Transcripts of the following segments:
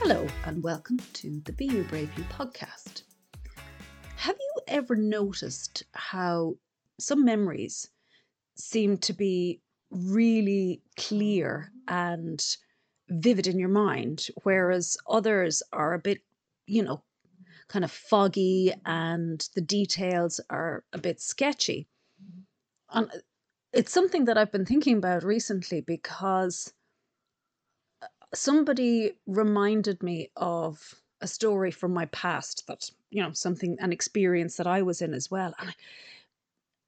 Hello, and welcome to the Be You Brave You podcast. Have you ever noticed how some memories seem to be really clear and vivid in your mind, whereas others are a bit, you know, kind of foggy and the details are a bit sketchy? And it's something that I've been thinking about recently because somebody reminded me of a story from my past that you know something an experience that I was in as well and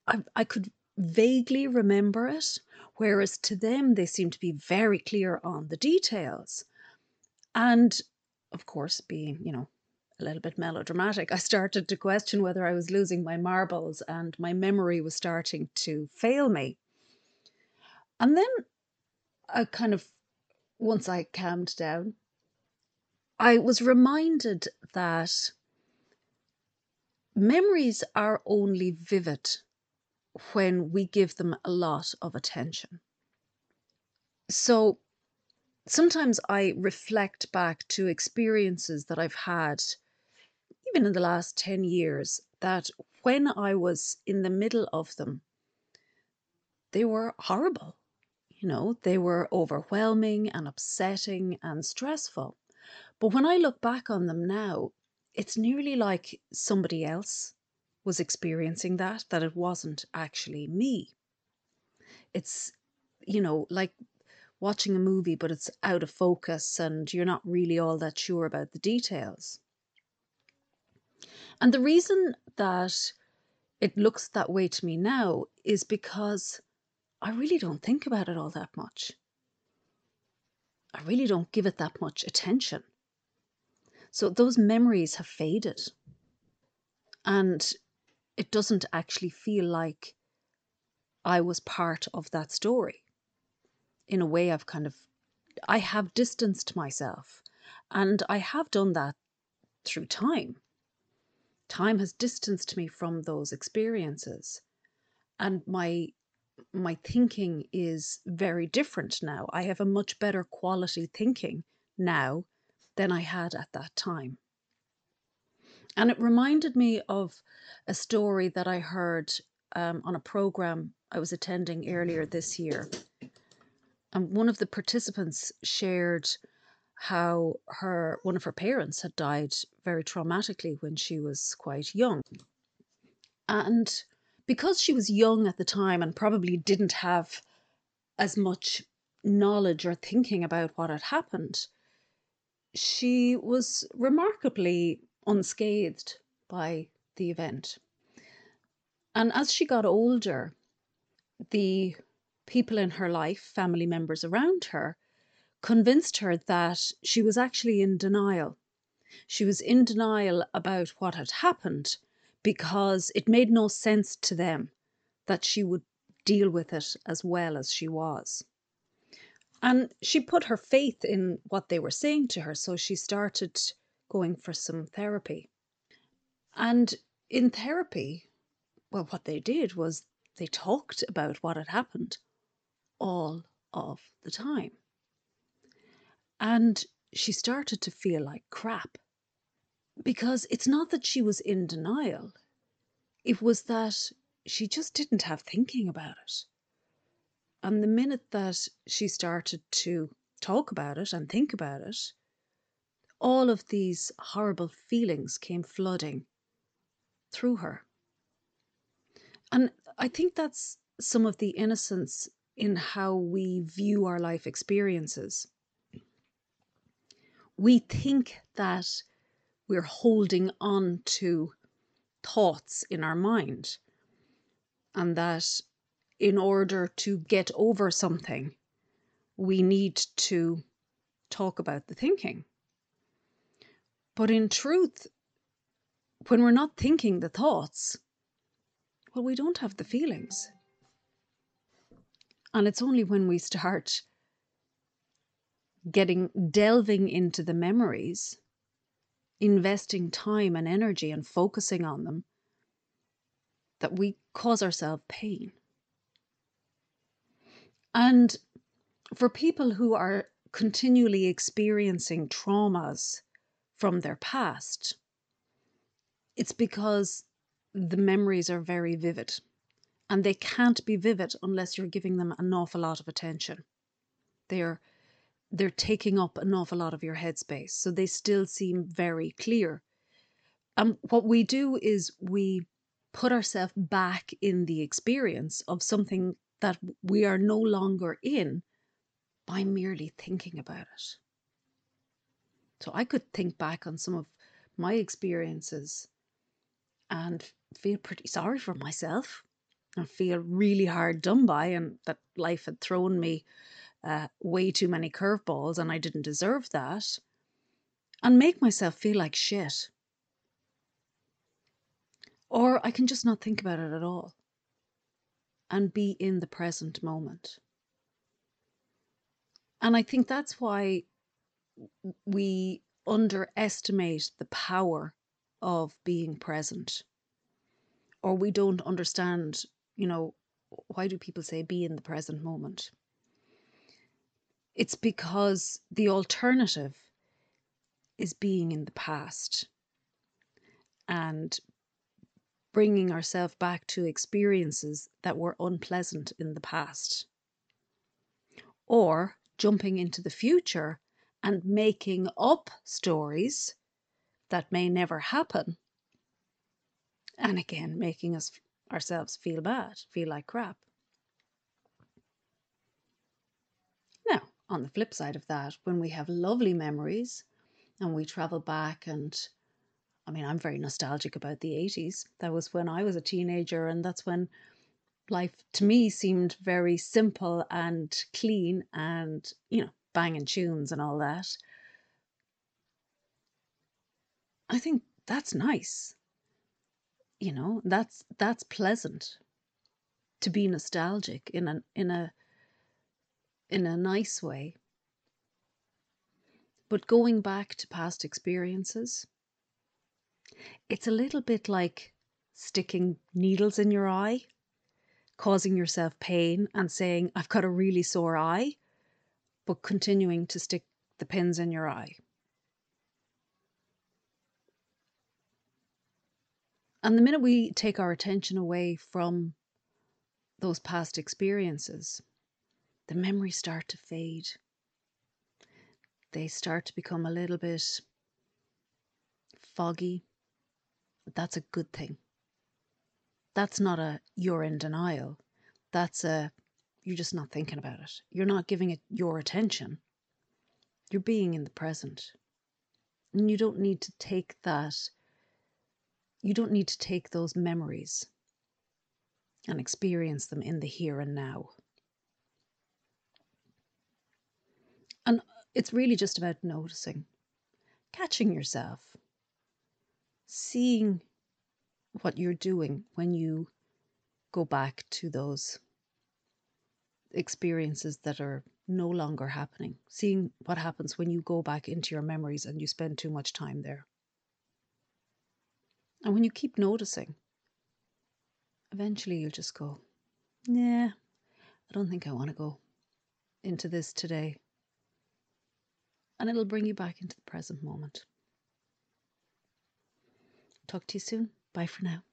I, I, I could vaguely remember it whereas to them they seemed to be very clear on the details. And of course being you know a little bit melodramatic I started to question whether I was losing my marbles and my memory was starting to fail me. And then I kind of once I calmed down, I was reminded that memories are only vivid when we give them a lot of attention. So sometimes I reflect back to experiences that I've had, even in the last 10 years, that when I was in the middle of them, they were horrible. You know, they were overwhelming and upsetting and stressful. But when I look back on them now, it's nearly like somebody else was experiencing that, that it wasn't actually me. It's, you know, like watching a movie, but it's out of focus and you're not really all that sure about the details. And the reason that it looks that way to me now is because I really don't think about it all that much. I really don't give it that much attention. So those memories have faded. And it doesn't actually feel like I was part of that story. In a way, I've kind of, I have distanced myself. And I have done that through time. Time has distanced me from those experiences. And my my thinking is very different now. I have a much better quality thinking now than I had at that time. And it reminded me of a story that I heard um, on a program I was attending earlier this year. And one of the participants shared how her one of her parents had died very traumatically when she was quite young. And because she was young at the time and probably didn't have as much knowledge or thinking about what had happened, she was remarkably unscathed by the event. And as she got older, the people in her life, family members around her, convinced her that she was actually in denial. She was in denial about what had happened because it made no sense to them that she would deal with it as well as she was. And she put her faith in what they were saying to her, so she started going for some therapy. And in therapy, well, what they did was they talked about what had happened all of the time. And she started to feel like crap because it's not that she was in denial, it was that she just didn't have thinking about it. And the minute that she started to talk about it and think about it, all of these horrible feelings came flooding through her. And I think that's some of the innocence in how we view our life experiences. We think that we're holding on to thoughts in our mind. And that in order to get over something, we need to talk about the thinking. But in truth, when we're not thinking the thoughts, well, we don't have the feelings. And it's only when we start getting delving into the memories investing time and energy and focusing on them that we cause ourselves pain. And for people who are continually experiencing traumas from their past, it's because the memories are very vivid. And they can't be vivid unless you're giving them an awful lot of attention. They're they're taking up an awful lot of your headspace. So they still seem very clear. And what we do is we put ourselves back in the experience of something that we are no longer in by merely thinking about it. So I could think back on some of my experiences and feel pretty sorry for myself and feel really hard done by and that life had thrown me uh, way too many curveballs and I didn't deserve that and make myself feel like shit. Or I can just not think about it at all and be in the present moment. And I think that's why we underestimate the power of being present. Or we don't understand, you know, why do people say be in the present moment? It's because the alternative is being in the past and bringing ourselves back to experiences that were unpleasant in the past. Or jumping into the future and making up stories that may never happen. And again, making us ourselves feel bad, feel like crap. Now, on the flip side of that, when we have lovely memories and we travel back and I mean, I'm very nostalgic about the 80s. That was when I was a teenager, and that's when life to me seemed very simple and clean and, you know, banging tunes and all that. I think that's nice. You know, that's that's pleasant to be nostalgic in a in a in a nice way. But going back to past experiences, it's a little bit like sticking needles in your eye, causing yourself pain and saying, I've got a really sore eye, but continuing to stick the pins in your eye. And the minute we take our attention away from those past experiences, the memories start to fade. They start to become a little bit foggy. That's a good thing. That's not a you're in denial. That's a you're just not thinking about it. You're not giving it your attention. You're being in the present. And you don't need to take that you don't need to take those memories and experience them in the here and now. And it's really just about noticing, catching yourself, seeing what you're doing when you go back to those experiences that are no longer happening, seeing what happens when you go back into your memories and you spend too much time there. And when you keep noticing, eventually you'll just go, Nah, I don't think I want to go into this today. And it'll bring you back into the present moment. Talk to you soon. Bye for now.